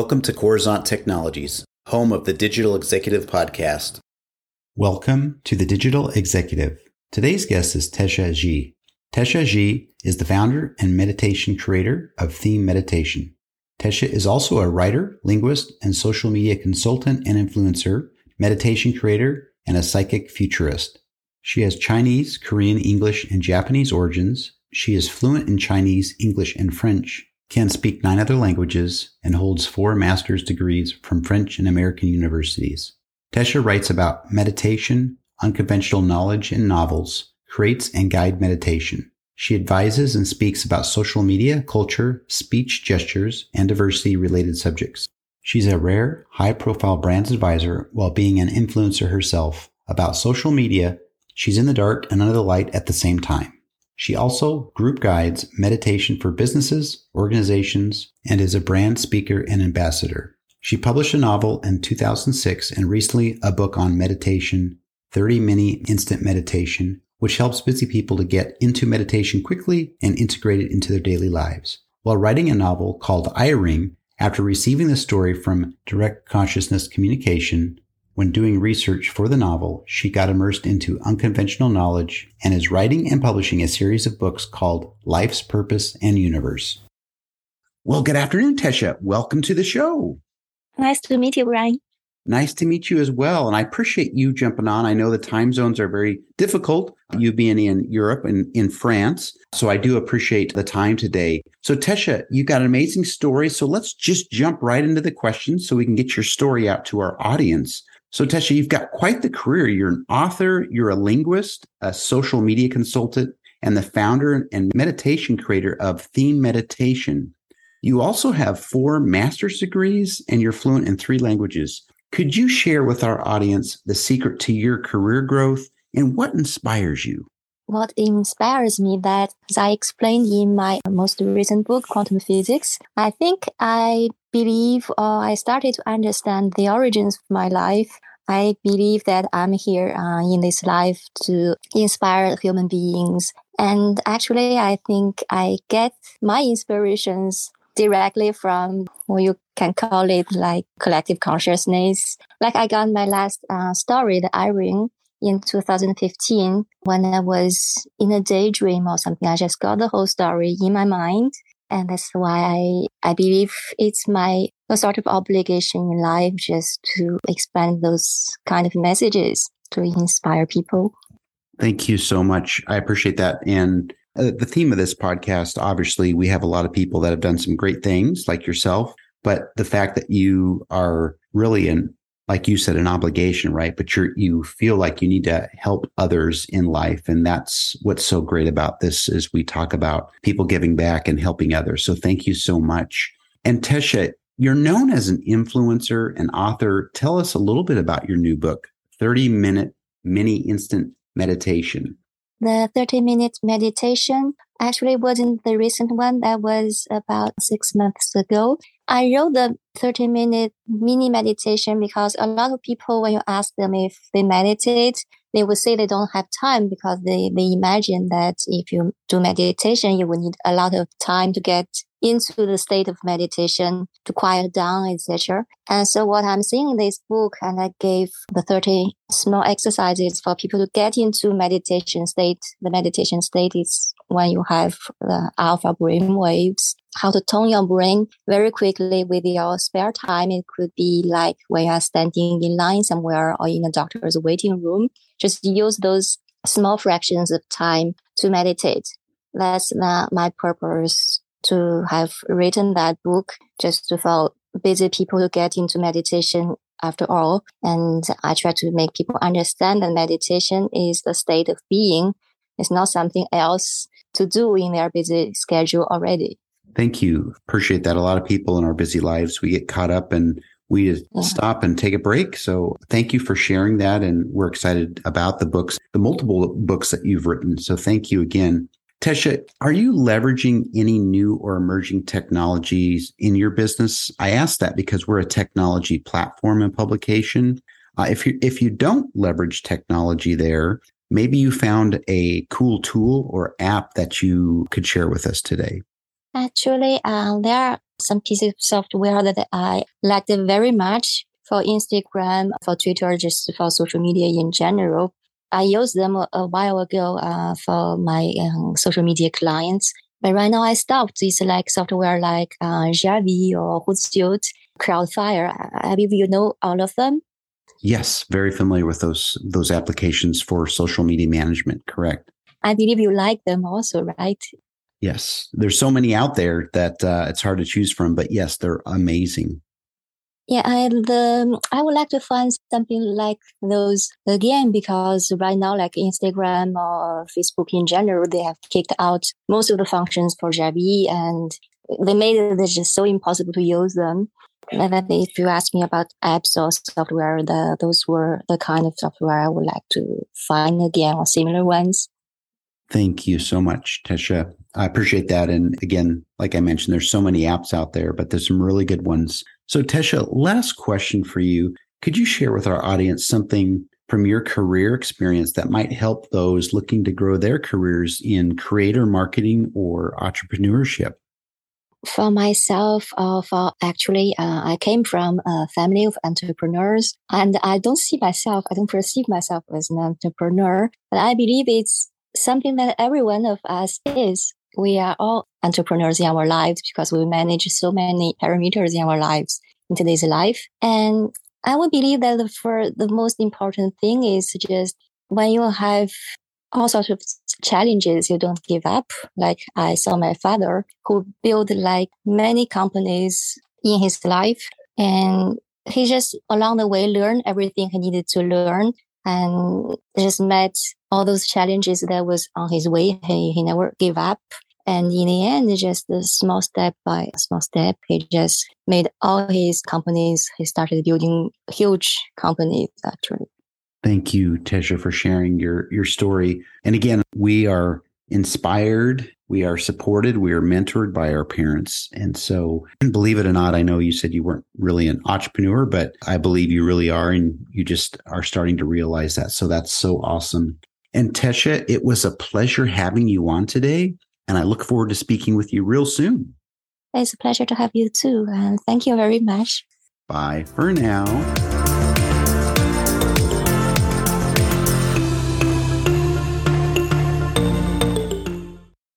Welcome to Coruzant Technologies, home of the Digital Executive Podcast. Welcome to the Digital Executive. Today's guest is Tesha Jie. Tesha Jie is the founder and meditation creator of Theme Meditation. Tesha is also a writer, linguist, and social media consultant and influencer, meditation creator, and a psychic futurist. She has Chinese, Korean, English, and Japanese origins. She is fluent in Chinese, English, and French can speak nine other languages, and holds four master's degrees from French and American universities. Tesha writes about meditation, unconventional knowledge, and novels, creates and guide meditation. She advises and speaks about social media, culture, speech gestures, and diversity related subjects. She's a rare, high profile brands advisor while being an influencer herself. About social media, she's in the dark and under the light at the same time. She also group guides meditation for businesses, organizations, and is a brand speaker and ambassador. She published a novel in 2006 and recently a book on meditation, 30 Mini Instant Meditation, which helps busy people to get into meditation quickly and integrate it into their daily lives. While writing a novel called iRing, after receiving the story from Direct Consciousness Communication, when doing research for the novel, she got immersed into unconventional knowledge and is writing and publishing a series of books called Life's Purpose and Universe. Well, good afternoon, Tesha. Welcome to the show. Nice to meet you, Brian. Nice to meet you as well. And I appreciate you jumping on. I know the time zones are very difficult, you being in Europe and in France. So I do appreciate the time today. So, Tesha, you got an amazing story. So let's just jump right into the questions so we can get your story out to our audience. So, Tesha, you've got quite the career. You're an author, you're a linguist, a social media consultant, and the founder and meditation creator of Theme Meditation. You also have four master's degrees and you're fluent in three languages. Could you share with our audience the secret to your career growth and what inspires you? What inspires me that, as I explained in my most recent book, Quantum Physics, I think I believe or I started to understand the origins of my life. I believe that I'm here uh, in this life to inspire human beings. And actually, I think I get my inspirations directly from what you can call it like collective consciousness. Like I got my last uh, story, the iRing, in 2015 when I was in a daydream or something. I just got the whole story in my mind. And that's why I, I believe it's my sort of obligation in life just to expand those kind of messages to inspire people. Thank you so much. I appreciate that. And uh, the theme of this podcast, obviously, we have a lot of people that have done some great things like yourself, but the fact that you are really an like you said, an obligation, right? But you're, you feel like you need to help others in life. And that's what's so great about this is we talk about people giving back and helping others. So thank you so much. And Tesha, you're known as an influencer and author. Tell us a little bit about your new book, 30 minute mini instant meditation. The 30 minute meditation actually wasn't the recent one. That was about six months ago. I wrote the 30 minute mini meditation because a lot of people, when you ask them if they meditate, they will say they don't have time because they, they imagine that if you do meditation, you will need a lot of time to get into the state of meditation to quiet down, etc. And so what I'm seeing in this book, and I gave the 30 small exercises for people to get into meditation state. The meditation state is when you have the alpha brain waves, how to tone your brain very quickly with your spare time. It could be like when you are standing in line somewhere or in a doctor's waiting room. Just use those small fractions of time to meditate. That's my purpose to have written that book just to for busy people to get into meditation after all. And I try to make people understand that meditation is the state of being. It's not something else to do in their busy schedule already. Thank you. Appreciate that. A lot of people in our busy lives, we get caught up and we just yeah. stop and take a break. So thank you for sharing that. And we're excited about the books, the multiple books that you've written. So thank you again. Tesha, are you leveraging any new or emerging technologies in your business? I ask that because we're a technology platform and publication. Uh, if you if you don't leverage technology there, maybe you found a cool tool or app that you could share with us today. Actually, uh, there are some pieces of software that I liked very much for Instagram, for Twitter, just for social media in general. I used them a, while ago uh, for my um, social media clients. But right now I stopped. It's like software like uh, Jarvis or Hootsuite, Crowdfire. I believe you know all of them. Yes, very familiar with those those applications for social media management. Correct. I believe you like them also, right? Yes, there's so many out there that uh, it's hard to choose from, but yes, they're amazing. Yeah, and um, I would like to find something like those again because right now, like Instagram or Facebook in general, they have kicked out most of the functions for Jarvis and they made it just so impossible to use them. And then if you ask me about apps or software, the, those were the kind of software I would like to find again or similar ones. Thank you so much, Tesha. I appreciate that. And again, like I mentioned, there's so many apps out there, but there's some really good ones. So, Tesha, last question for you. Could you share with our audience something from your career experience that might help those looking to grow their careers in creator marketing or entrepreneurship? For myself, uh, for actually, uh, I came from a family of entrepreneurs, and I don't see myself, I don't perceive myself as an entrepreneur, but I believe it's something that every one of us is we are all entrepreneurs in our lives because we manage so many parameters in our lives in today's life. And I would believe that for the most important thing is just when you have all sorts of challenges, you don't give up. Like I saw my father who built like many companies in his life and he just along the way learned everything he needed to learn and just met all those challenges that was on his way. He, he never gave up. And in the end, just a small step by small step, he just made all his companies. He started building huge companies actually. Thank you, Tesha, for sharing your your story. And again, we are inspired, we are supported, we are mentored by our parents. And so, believe it or not, I know you said you weren't really an entrepreneur, but I believe you really are. And you just are starting to realize that. So, that's so awesome. And Tesha, it was a pleasure having you on today. And I look forward to speaking with you real soon. It's a pleasure to have you too. And thank you very much. Bye for now.